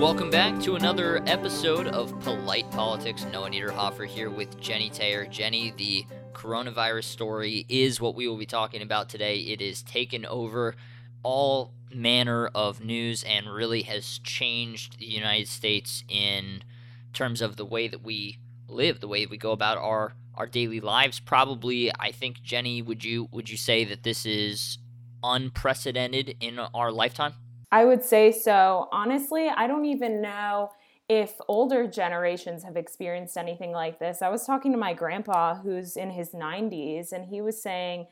Welcome back to another episode of Polite Politics. Noah Niederhofer here with Jenny Taylor. Jenny, the coronavirus story is what we will be talking about today. It is taken over all manner of news and really has changed the United States in terms of the way that we live, the way that we go about our our daily lives. Probably, I think, Jenny, would you would you say that this is unprecedented in our lifetime? I would say so. Honestly, I don't even know if older generations have experienced anything like this. I was talking to my grandpa who's in his 90s, and he was saying,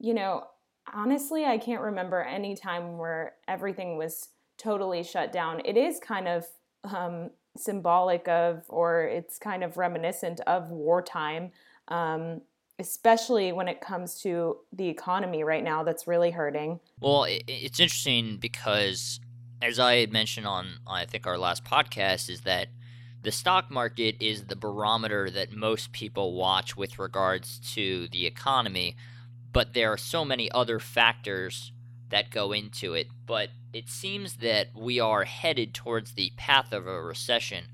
you know, honestly, I can't remember any time where everything was totally shut down. It is kind of um, symbolic of, or it's kind of reminiscent of wartime, um, especially when it comes to the economy right now that's really hurting. Well, it's interesting because, as I mentioned on, I think, our last podcast, is that the stock market is the barometer that most people watch with regards to the economy, but there are so many other factors that go into it. But it seems that we are headed towards the path of a recession,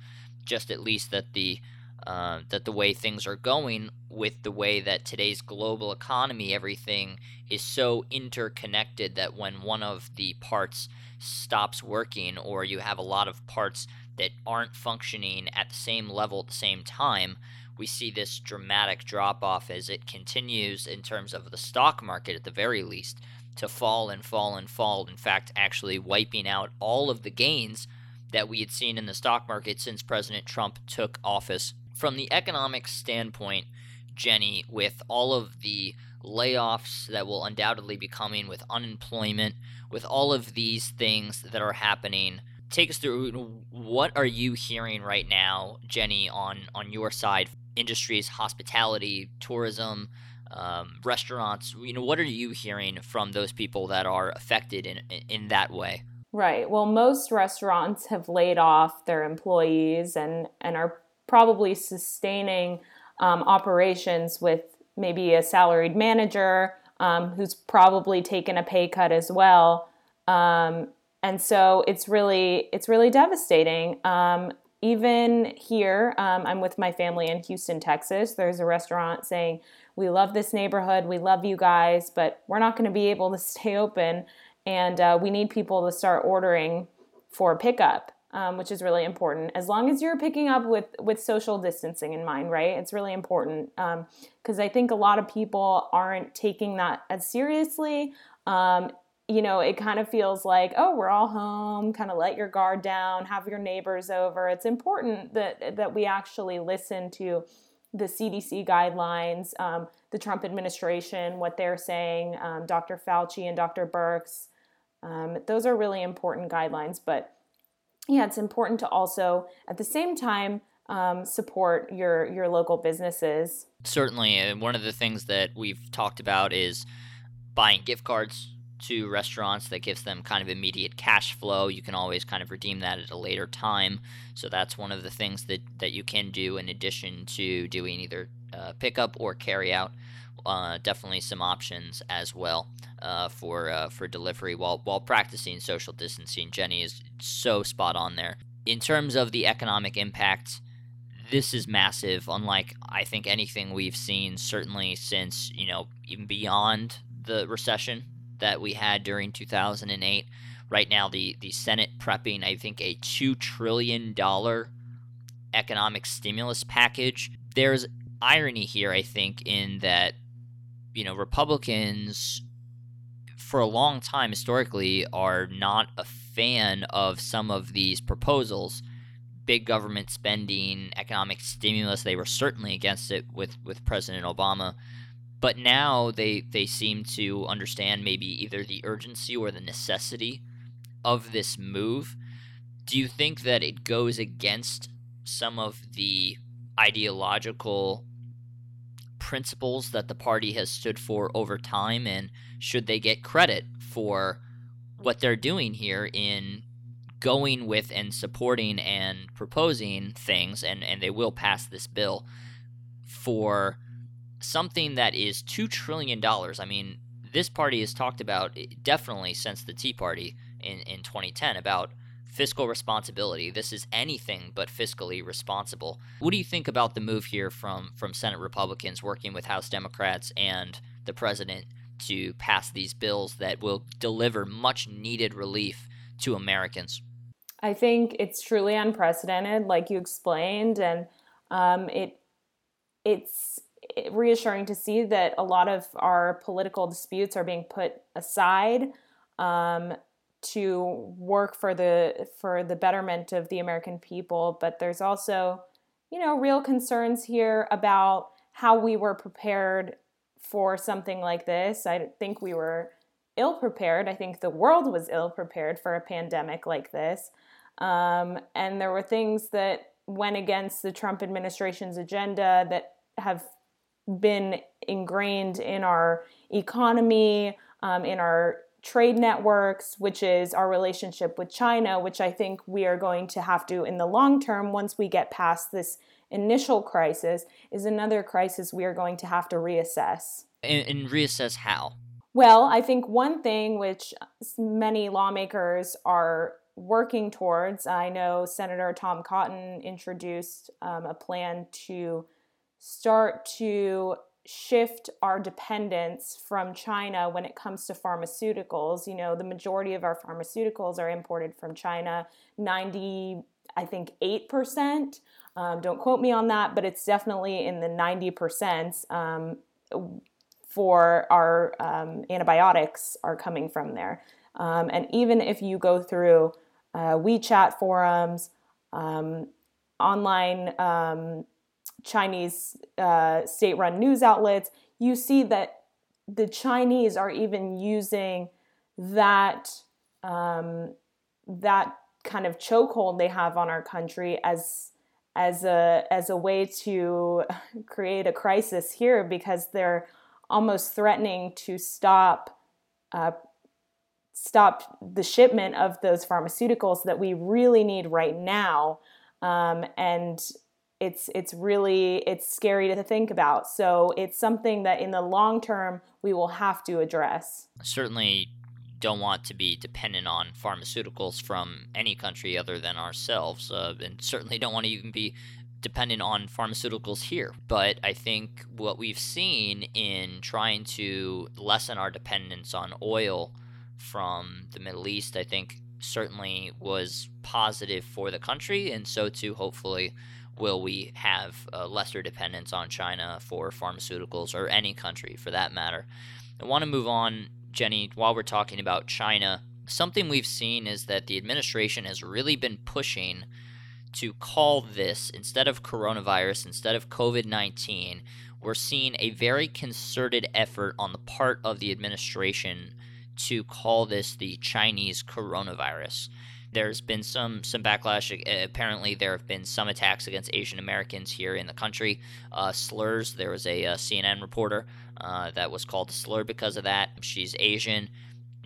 just at least that the uh, that the way things are going with the way that today's global economy, everything is so interconnected that when one of the parts stops working or you have a lot of parts that aren't functioning at the same level at the same time, we see this dramatic drop off as it continues in terms of the stock market at the very least to fall and fall and fall. In fact, actually wiping out all of the gains that we had seen in the stock market since President Trump took office. From the economic standpoint, Jenny, with all of the layoffs that will undoubtedly be coming, with unemployment, with all of these things that are happening, take us through what are you hearing right now, Jenny, on on your side? Industries, hospitality, tourism, um, restaurants. You know, what are you hearing from those people that are affected in in that way? Right. Well, most restaurants have laid off their employees and and are probably sustaining um, operations with maybe a salaried manager um, who's probably taken a pay cut as well. Um, and so it's really it's really devastating. Um, even here, um, I'm with my family in Houston, Texas. There's a restaurant saying we love this neighborhood, we love you guys, but we're not going to be able to stay open. And uh, we need people to start ordering for pickup, um, which is really important. As long as you're picking up with, with social distancing in mind, right? It's really important because um, I think a lot of people aren't taking that as seriously. Um, you know, it kind of feels like, oh, we're all home, kind of let your guard down, have your neighbors over. It's important that that we actually listen to the CDC guidelines, um, the Trump administration, what they're saying, um, Dr. Fauci and Dr. Birx. Um, those are really important guidelines. But yeah, it's important to also, at the same time, um, support your your local businesses. Certainly, and one of the things that we've talked about is buying gift cards to restaurants that gives them kind of immediate cash flow. You can always kind of redeem that at a later time. So that's one of the things that, that you can do in addition to doing either uh, pickup or carry out. Uh, definitely some options as well uh, for uh, for delivery while while practicing social distancing. Jenny is so spot on there. In terms of the economic impact, this is massive. Unlike I think anything we've seen, certainly since you know even beyond the recession that we had during 2008. Right now, the, the Senate prepping, I think, a $2 trillion economic stimulus package. There's irony here, I think, in that, you know, Republicans, for a long time historically, are not a fan of some of these proposals. Big government spending, economic stimulus, they were certainly against it with, with President Obama. But now they they seem to understand maybe either the urgency or the necessity of this move. Do you think that it goes against some of the ideological principles that the party has stood for over time and should they get credit for what they're doing here in going with and supporting and proposing things and, and they will pass this bill for something that is $2 trillion. I mean, this party has talked about eh, definitely since the Tea Party in, in 2010 about fiscal responsibility. This is anything but fiscally responsible. What do you think about the move here from from Senate Republicans working with House Democrats and the president to pass these bills that will deliver much needed relief to Americans? I think it's truly unprecedented, like you explained, and um, it it's reassuring to see that a lot of our political disputes are being put aside um, to work for the for the betterment of the American people. But there's also, you know, real concerns here about how we were prepared for something like this. I think we were ill prepared. I think the world was ill prepared for a pandemic like this. Um, and there were things that went against the Trump administration's agenda that have been ingrained in our economy, um, in our trade networks, which is our relationship with China, which I think we are going to have to, in the long term, once we get past this initial crisis, is another crisis we are going to have to reassess. And, and reassess how? Well, I think one thing which many lawmakers are working towards, I know Senator Tom Cotton introduced um, a plan to start to shift our dependence from China when it comes to pharmaceuticals. You know, the majority of our pharmaceuticals are imported from China, 90, I think 8%. Um, don't quote me on that, but it's definitely in the 90% um, for our um, antibiotics are coming from there. Um, and even if you go through uh, WeChat forums, um, online um, Chinese uh, state run news outlets, you see that the Chinese are even using that that kind of chokehold they have on our country as as a as a way to create a crisis here because they're almost threatening to stop uh, stop the shipment of those pharmaceuticals that we really need right now. Um, and it's it's really it's scary to think about. So it's something that in the long term we will have to address. Certainly don't want to be dependent on pharmaceuticals from any country other than ourselves uh, and certainly don't want to even be dependent on pharmaceuticals here but i think what we've seen in trying to lessen our dependence on oil from the middle east i think certainly was positive for the country and so too hopefully will we have lesser dependence on China for pharmaceuticals or any country for that matter? I want to move on, Jenny, while we're talking about China. Something we've seen is that the administration has really been pushing to call this, instead of coronavirus, instead of COVID 19, we're seeing a very concerted effort on the part of the administration to call this the Chinese coronavirus. There's been some some backlash. Apparently, there have been some attacks against Asian Americans here in the country. Uh, slurs. There was a, a CNN reporter uh, that was called a slur because of that. She's Asian.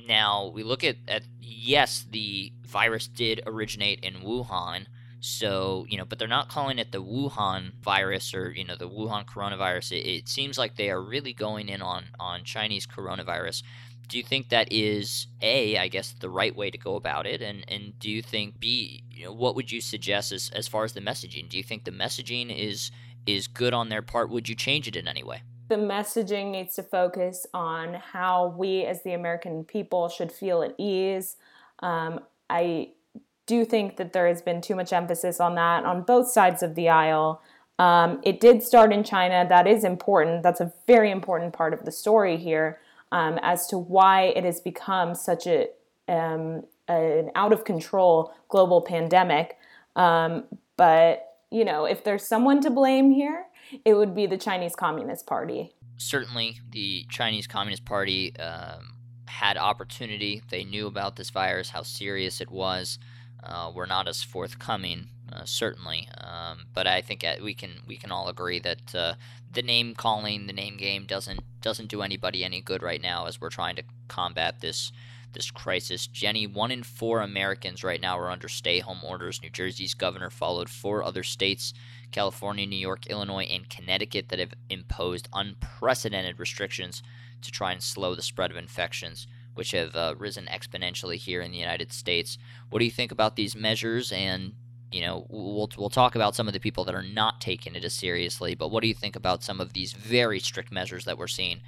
Now we look at, at yes, the virus did originate in Wuhan. So, you know, but they're not calling it the Wuhan virus or, you know, the Wuhan coronavirus. It, it, seems like they are really going in on, on Chinese coronavirus do you think that is a i guess the right way to go about it and and do you think b you know, what would you suggest as, as far as the messaging do you think the messaging is is good on their part would you change it in any way the messaging needs to focus on how we as the american people should feel at ease. Um, i do think that there has been too much emphasis on that on both sides of the aisle. Um, it did start in china. That is important. That's a very important part of the story here um, as to why it has become such a um, an out of control global pandemic. Um, but you know, if there's someone to blame here, it would be the Chinese Communist Party. Certainly, the Chinese Communist Party um, had opportunity. They knew about this virus, how serious it was. Uh, we're not as forthcoming, uh, certainly, um, but I think uh, we can we can all agree that uh, the name calling, the name game doesn't doesn't do anybody any good right now as we're trying to combat this this crisis. Jenny, one in four Americans right now are under stay-home orders. New Jersey's governor followed four other states, California, New York, Illinois, and Connecticut, that have imposed unprecedented restrictions to try and slow the spread of infections. which have uh, risen exponentially here in the United States. What do you think about these measures? And you know, we'll we'll talk about some of the people that are not taking it as seriously. But what do you think about some of these very strict measures that we're seeing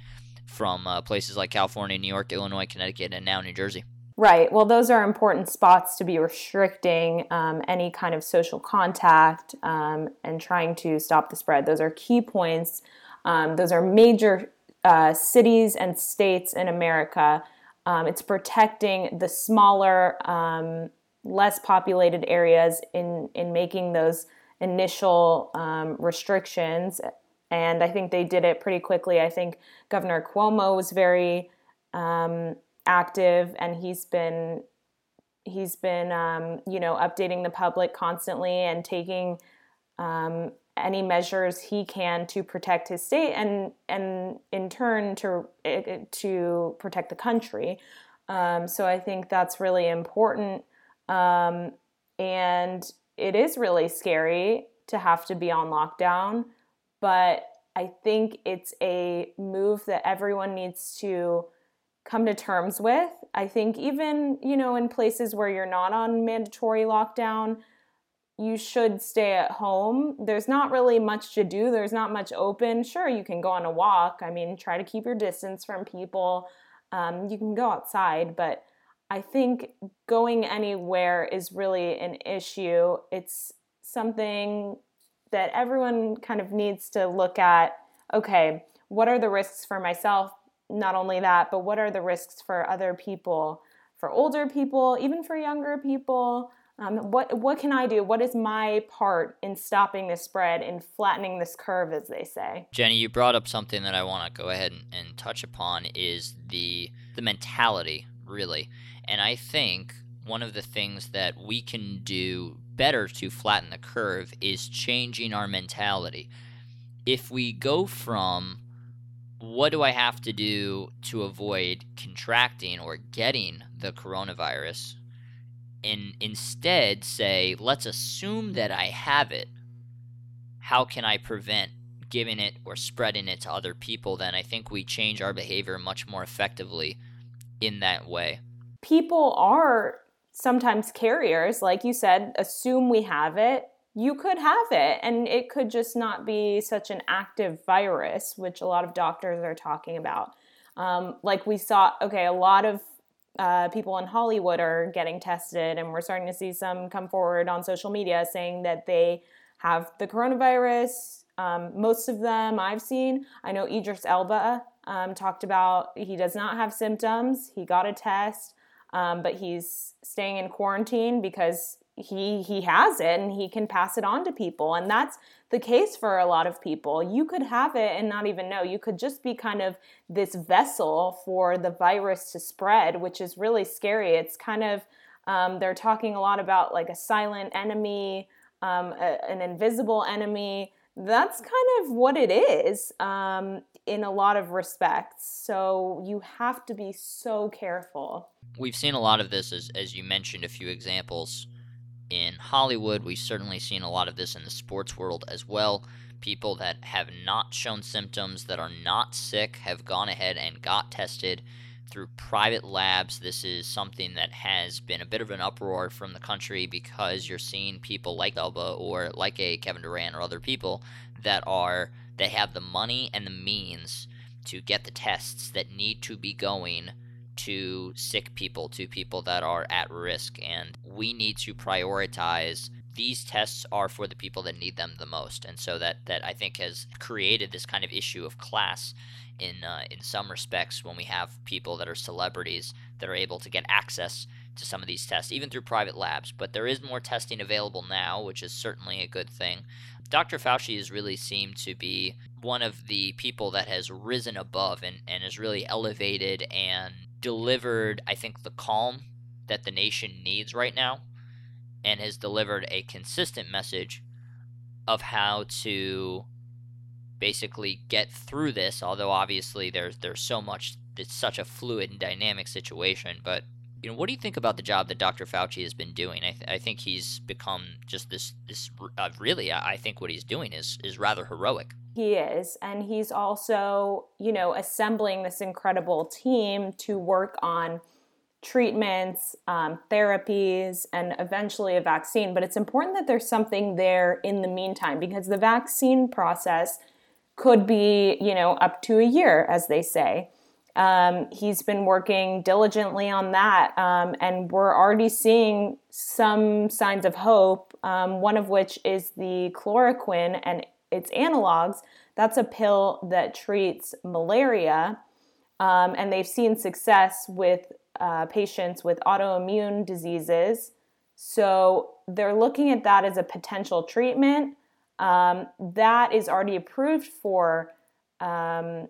from uh, places like California, New York, Illinois, Connecticut, and now New Jersey? Right. Well, those are important spots to be restricting um, any kind of social contact um, and trying to stop the spread. Those are key points. Um, those are major uh, cities and states in America. Um, it's protecting the smaller, um, less populated areas in in making those initial um, restrictions. And I think they did it pretty quickly. I think Governor Cuomo was very active and he's been he's been um, you know updating the public constantly and taking um, any measures he can to protect his state and and in turn to to protect the country. Um, so I think that's really important, um, and it is really scary to have to be on lockdown, but I think it's a move that everyone needs to come to terms with. I think even, you know, in places where you're not on mandatory lockdown, you should stay at home. There's not really much to do. There's not much open. Sure, you can go on a walk. I mean, try to keep your distance from people. Um, you can go outside, but I think going anywhere is really an issue. It's something that everyone kind of needs to look at. Okay, what are the risks for myself? not only that, but what are the risks for other people, for older people, even for younger people? Um, what what can I do? What is my part in stopping this spread, in flattening this curve, as they say? Jenny, you brought up something that I want to go ahead and, and touch upon is the the mentality, really. And I think one of the things that we can do better to flatten the curve is changing our mentality. If we go from what do I have to do to avoid contracting or getting the coronavirus? And instead say, let's assume that I have it. How can I prevent giving it or spreading it to other people? Then I think we change our behavior much more effectively in that way. People are sometimes carriers, like you said, assume we have it you could have it. And it could just not be such an active virus which a lot of doctors are talking about. Um, like we saw okay a lot of uh, people in hollywood are getting tested and we're starting to see some come forward on social media saying that they have the coronavirus. Um, most of them i've seen i know idris elba um, talked about he does not have symptoms. He got a test um, but he's staying in quarantine because he he has it and he can pass it on to people. And that's the case for a lot of people. You could have it and not even know. You could just be kind of this vessel for the virus to spread which is really scary. It's kind of um, they're talking a lot about like a silent enemy um, a, an invisible enemy that's kind of what it is um, in a lot of respects so you have to be so careful we've seen a lot of this as, as you mentioned a few examples in Hollywood. We've certainly seen a lot of this in the sports world as well. People that have not shown symptoms, that are not sick, have gone ahead and got tested through private labs. This is something that has been a bit of an uproar from the country because you're seeing people like Elba or like a Kevin Durant or other people that are they have the money and the means to get the tests that need to be going to sick people, to people that are at risk. And we need to prioritize these tests are for the people that need them the most. And so that, that I think has created this kind of issue of class in, uh, in some respects when we have people that are celebrities that are able to get access to some of these tests, even through private labs. But there is more testing available now, which is certainly a good thing. Dr. Fauci has really seemed to be one of the people that has risen above and, and has really elevated and delivered, I think, the calm that the nation needs right now and has delivered a consistent message of how to basically get through this although obviously there's there's so much it's such a fluid and dynamic situation but you know what do you think about the job that Dr. Fauci has been doing I, th- I think he's become just this this uh, really I think what he's doing is is rather heroic He is. And he's also, you know, assembling this incredible team to work on treatments, um, therapies, and eventually a vaccine. But it's important that there's something there in the meantime because the vaccine process could be, you know, up to a year, as they say. Um, he's been working diligently on that, um, and we're already seeing some signs of hope. Um, one of which is the chloroquine and its analogs. That's a pill that treats malaria, um, and they've seen success with uh, patients with autoimmune diseases. So they're looking at that as a potential treatment. Um, that is already approved for um,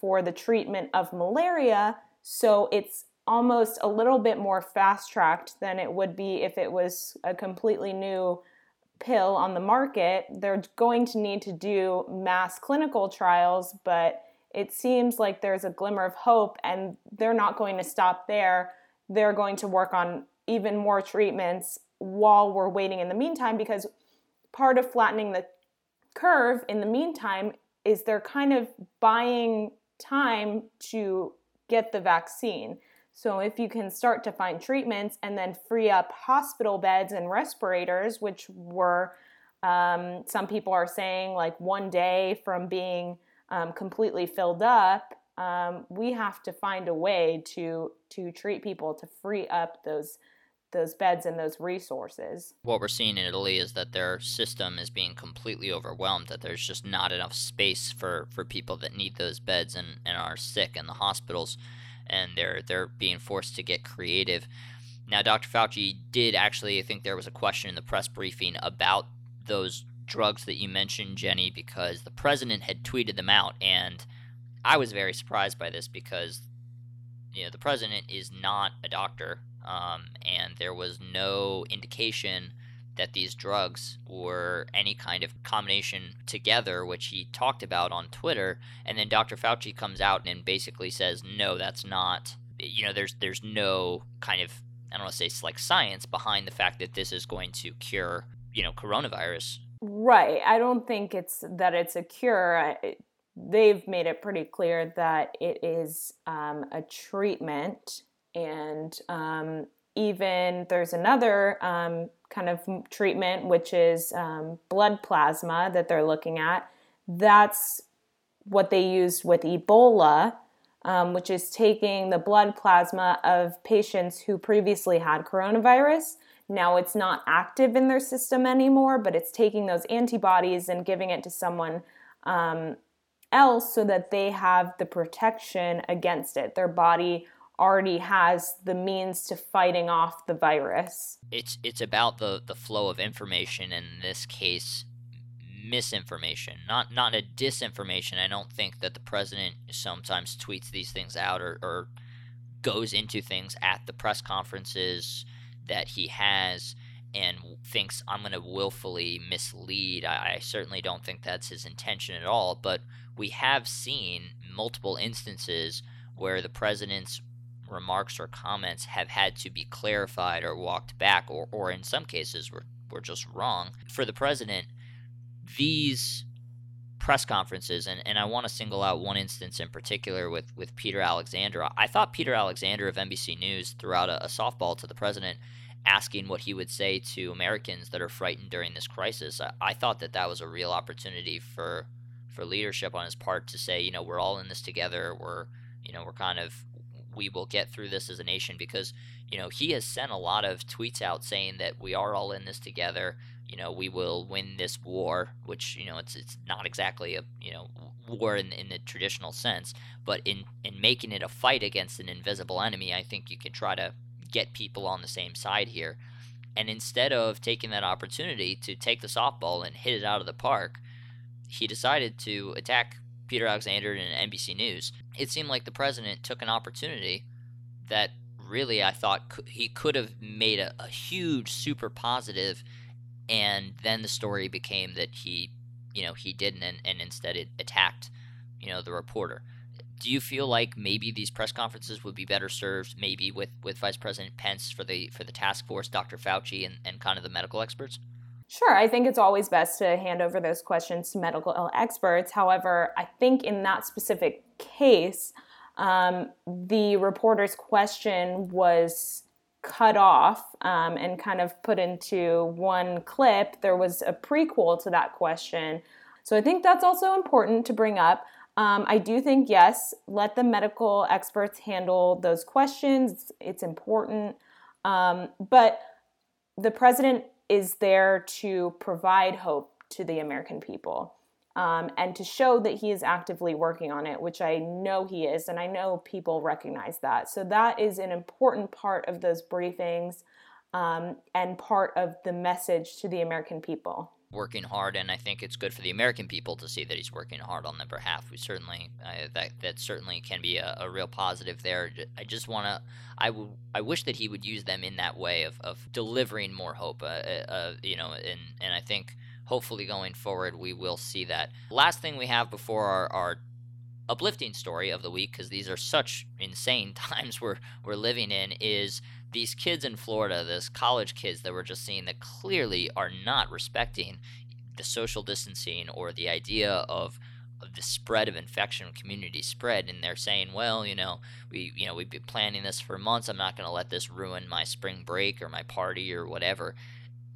for the treatment of malaria. So it's almost a little bit more fast tracked than it would be if it was a completely new pill on the market. They're going to need to do mass clinical trials, but it seems like there's a glimmer of hope, and they're not going to stop there. They're going to work on even more treatments while we're waiting in the meantime because part of flattening the curve in the meantime is they're kind of buying time to get the vaccine. So, if you can start to find treatments and then free up hospital beds and respirators, which were um, some people are saying like one day from being um, completely filled up, um, we have to find a way to to treat people to free up those those beds and those resources. What we're seeing in Italy is that their system is being completely overwhelmed, that there's just not enough space for, for people that need those beds and, and are sick in the hospitals, and they're they're being forced to get creative. Now, Dr. Fauci did actually, I think there was a question in the press briefing about those drugs that you mentioned, Jenny, because the president had tweeted them out, and I was very surprised by this because you know the president is not a doctor um, and there was no indication that these drugs were any kind of combination together, which he talked about on Twitter. And then Dr. Fauci comes out and basically says, no, that's not. You know, there's there's no kind of I don't want to say it's like science behind the fact that this is going to cure you know coronavirus. Right. I don't think it's that it's a cure. I, they've made it pretty clear that it is um, a treatment and um, even there's another um, kind of treatment, which is um, blood plasma that they're looking at. That's what they used with Ebola, um, which is taking the blood plasma of patients who previously had coronavirus. Now it's not active in their system anymore, but it's taking those antibodies and giving it to someone um, else so that they have the protection against it. Their body already has the means to fighting off the virus. It's it's about the the flow of information in this case misinformation not not a disinformation i don't think that the president sometimes tweets these things out or, or goes into things at the press conferences that he has and thinks i'm going to willfully mislead I, I certainly don't think that's his intention at all but we have seen multiple instances where the president's remarks or comments have had to be clarified or walked back, or, or in some cases were, were just wrong. For the president, these press conferences, and, and I want to single out one instance in particular with, with Peter Alexander. I thought Peter Alexander of NBC News threw out a, a softball to the president asking what he would say to Americans that are frightened during this crisis. I, I thought that that was a real opportunity for for leadership on his part to say, you know, we're all in this together. We're you know, we're kind of we will get through this as a nation because you know he has sent a lot of tweets out saying that we are all in this together you know we will win this war which you know it's it's not exactly a you know war in, in the traditional sense but in in making it a fight against an invisible enemy i think you can try to get people on the same side here and instead of taking that opportunity to take the softball and hit it out of the park he decided to attack Peter Alexander and NBC News, it seemed like the president took an opportunity that really I thought he could have made a, a huge super positive, and then the story became that he, you know, he didn't, and, and instead it attacked, you know, the reporter. Do you feel like maybe these press conferences would be better served maybe with, with Vice President Pence for the for the task force, Dr. Fauci, and, and kind of the medical experts? Sure, I think it's always best to hand over those questions to medical experts. However, I think in that specific case, um, the reporter's question was cut off um, and kind of put into one clip. There was a prequel to that question. So I think that's also important to bring up. Um, I do think, yes, let the medical experts handle those questions. It's important. Um, but the president is there to provide hope to the American people um, and to show that he is actively working on it, which I know he is, and I know people recognize that. So that is an important part of those briefings um, and part of the message to the American people. Working hard, and I think it's good for the American people to see that he's working hard on their behalf. We certainly uh, that that certainly can be a, a real positive there. I just want to, I, w- I wish that he would use them in that way of, of delivering more hope. Uh, uh, uh you know, and and I think hopefully going forward we will see that. Last thing we have before our, our uplifting story of the week, because these are such insane times we're we're living in, is these kids in Florida, this college kids that we're just seeing that clearly are not respecting the social distancing or the idea of of the spread of infection community spread and they're saying well you know we you know we've been planning this for months i'm not going to let this ruin my spring break or my party or whatever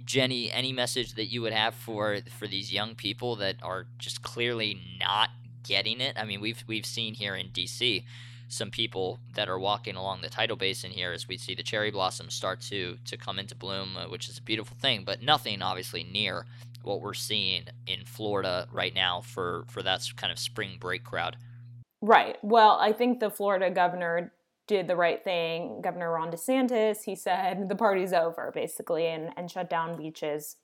Jenny, any message that you would have for for these young people that are just clearly not getting it? I mean, we've we've seen here in DC some people that are walking along the tidal basin here as we see the cherry blossoms start to to come into bloom, uh, which is a beautiful thing, but nothing obviously near what we're seeing in Florida right now for for that kind of spring break crowd. Right. Well, I think the Florida governor did the right thing. Governor Ron DeSantis, he said the party's over, basically, and, and shut down beaches.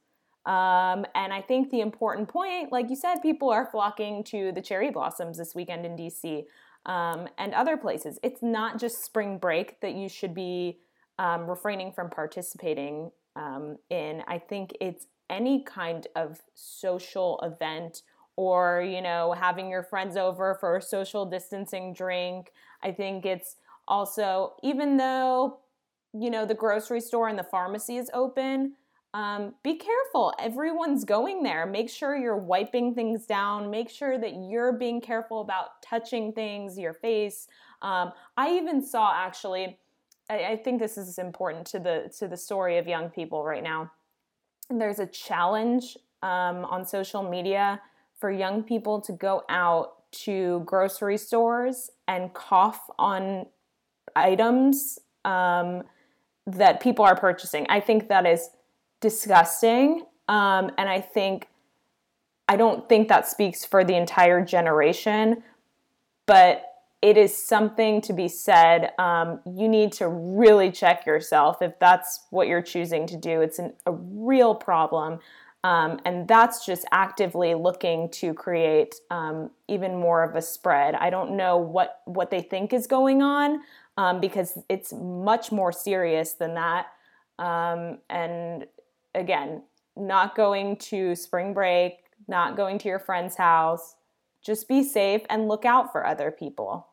Um, and I think the important point, like you said, people are flocking to the cherry blossoms this weekend in DC um, and other places. It's not just spring break that you should be um, refraining from participating um, in. I think it's any kind of social event or, you know, having your friends over for a social distancing drink. I think it's also, even though, you know, the grocery store and the pharmacy is open, um, be careful. Everyone's going there. Make sure you're wiping things down. Make sure that you're being careful about touching things, your face. Um, I even saw actually. I, I, think this is important to the to the story of young people right now. There's a challenge um, on social media for young people to go out to grocery stores and cough on items um, that people are purchasing. I think that is disgusting. Um, and I think, I don't think that speaks for the entire generation, but it is something to be said. Um, you need to really check yourself if that's what you're choosing to do. It's an, a real problem. Um, and that's just actively looking to create um, even more of a spread. I don't know what what they think is going on, um, because it's much more serious than that. Um, and again, not going to spring break, not going to your friend's house. Just be safe and look out for other people.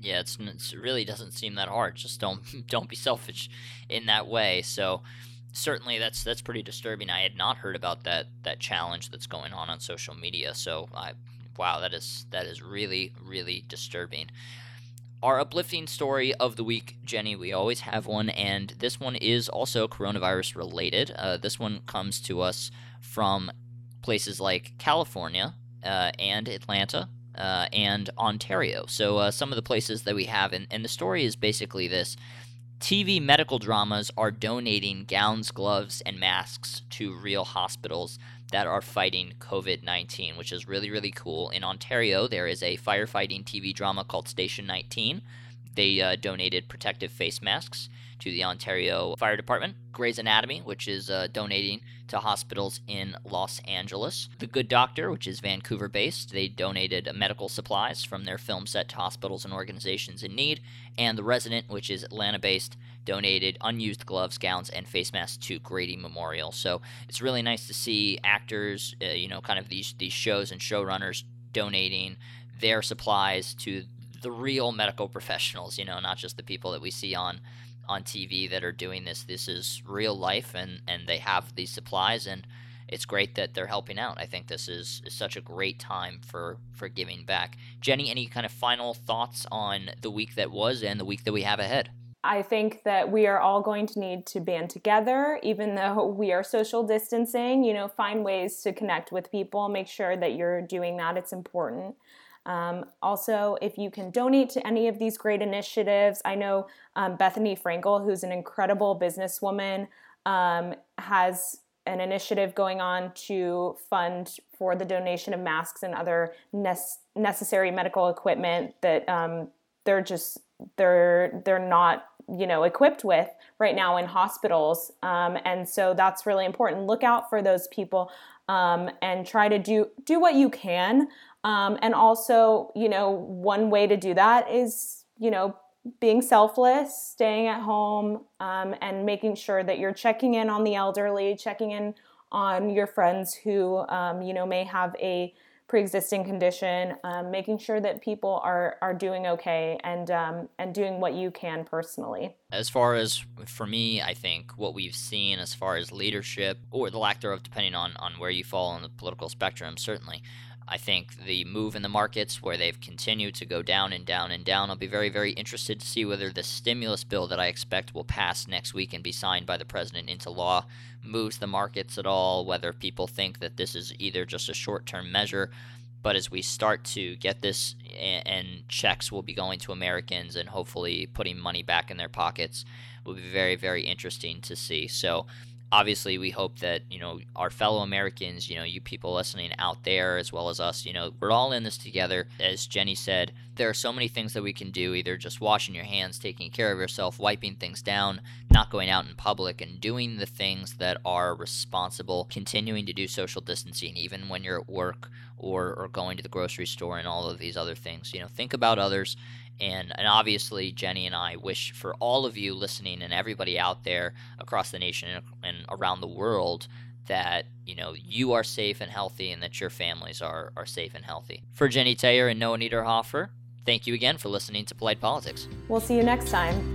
Yeah, it's, it's, it really doesn't seem that hard. Just don't don't be selfish in that way. So certainly that's that's pretty disturbing. I had not heard about that that challenge that's going on on social media. So I wow, that is that is really really disturbing. Our uplifting story of the week, Jenny, we always have one, and this one is also coronavirus related. Uh, this one comes to us from places like California uh, and Atlanta uh, and Ontario. So, uh, some of the places that we have, and, and the story is basically this TV medical dramas are donating gowns, gloves, and masks to real hospitals that are fighting COVID 19, which is really, really cool. In Ontario, there is a firefighting TV drama called Station 19. They uh, donated protective face masks to the Ontario Fire Department. Grey's Anatomy, which is uh, donating to hospitals in Los Angeles. The Good Doctor, which is Vancouver based, they donated medical supplies from their film set to hospitals and organizations in need. And The Resident, which is Atlanta based, donated unused gloves, gowns, and face masks to Grady Memorial. So it's really nice to see actors, uh, you know, kind of these these shows and showrunners donating their supplies to the real medical professionals. You know, not just the people that we see on on TV that are doing this. This is real life, and and they have these supplies and it's great that they're helping out. I think this is, is such a great time for for giving back. Jenny, any kind of final thoughts on the week that was and the week that we have ahead? I think that we are all going to need to band together, even though we are social distancing. You know, find ways to connect with people, make sure that you're doing that. It's important. Um, also, if you can donate to any of these great initiatives, I know um, Bethenny Frankel, who's an incredible businesswoman, um, has an initiative going on to fund for the donation of masks and other ne- necessary medical equipment that um, they're just they're they're not you know equipped with right now in hospitals. Um, and so that's really important. Look out for those people um, and try to do do what you can um, and also you know one way to do that is you know being selfless staying at home um, and making sure that you're checking in on the elderly checking in on your friends who um, you know may have a pre-existing condition, um, making sure that people are are doing okay and um, and doing what you can personally. As far as for me, I think what we've seen as far as leadership or the lack thereof, depending on on where you fall on the political spectrum, certainly. I think the move in the markets where they've continued to go down and down and down, I'll be very, very interested to see whether the stimulus bill that I expect will pass next week and be signed by the president into law moves the markets at all, whether people think that this is either just a short term measure. But as we start to get this, and checks will be going to Americans and hopefully putting money back in their pockets, will be very, very interesting to see. So, obviously we hope that you know our fellow americans you know you people listening out there as well as us you know we're all in this together. As jenny said there are so many things that we can do either just washing your hands taking care of yourself wiping things down not going out in public and doing the things that are responsible continuing to do social distancing even when you're at work or, or going to the grocery store and all of these other things. You know think about others and, and obviously, Jenny and I wish for all of you listening and everybody out there across the nation and, around the world that you know you are safe and healthy and that your families are, are safe and healthy. For Jenny Taylor and Noah Niederhofer, thank you again for listening to Polite Politics. We'll see you next time.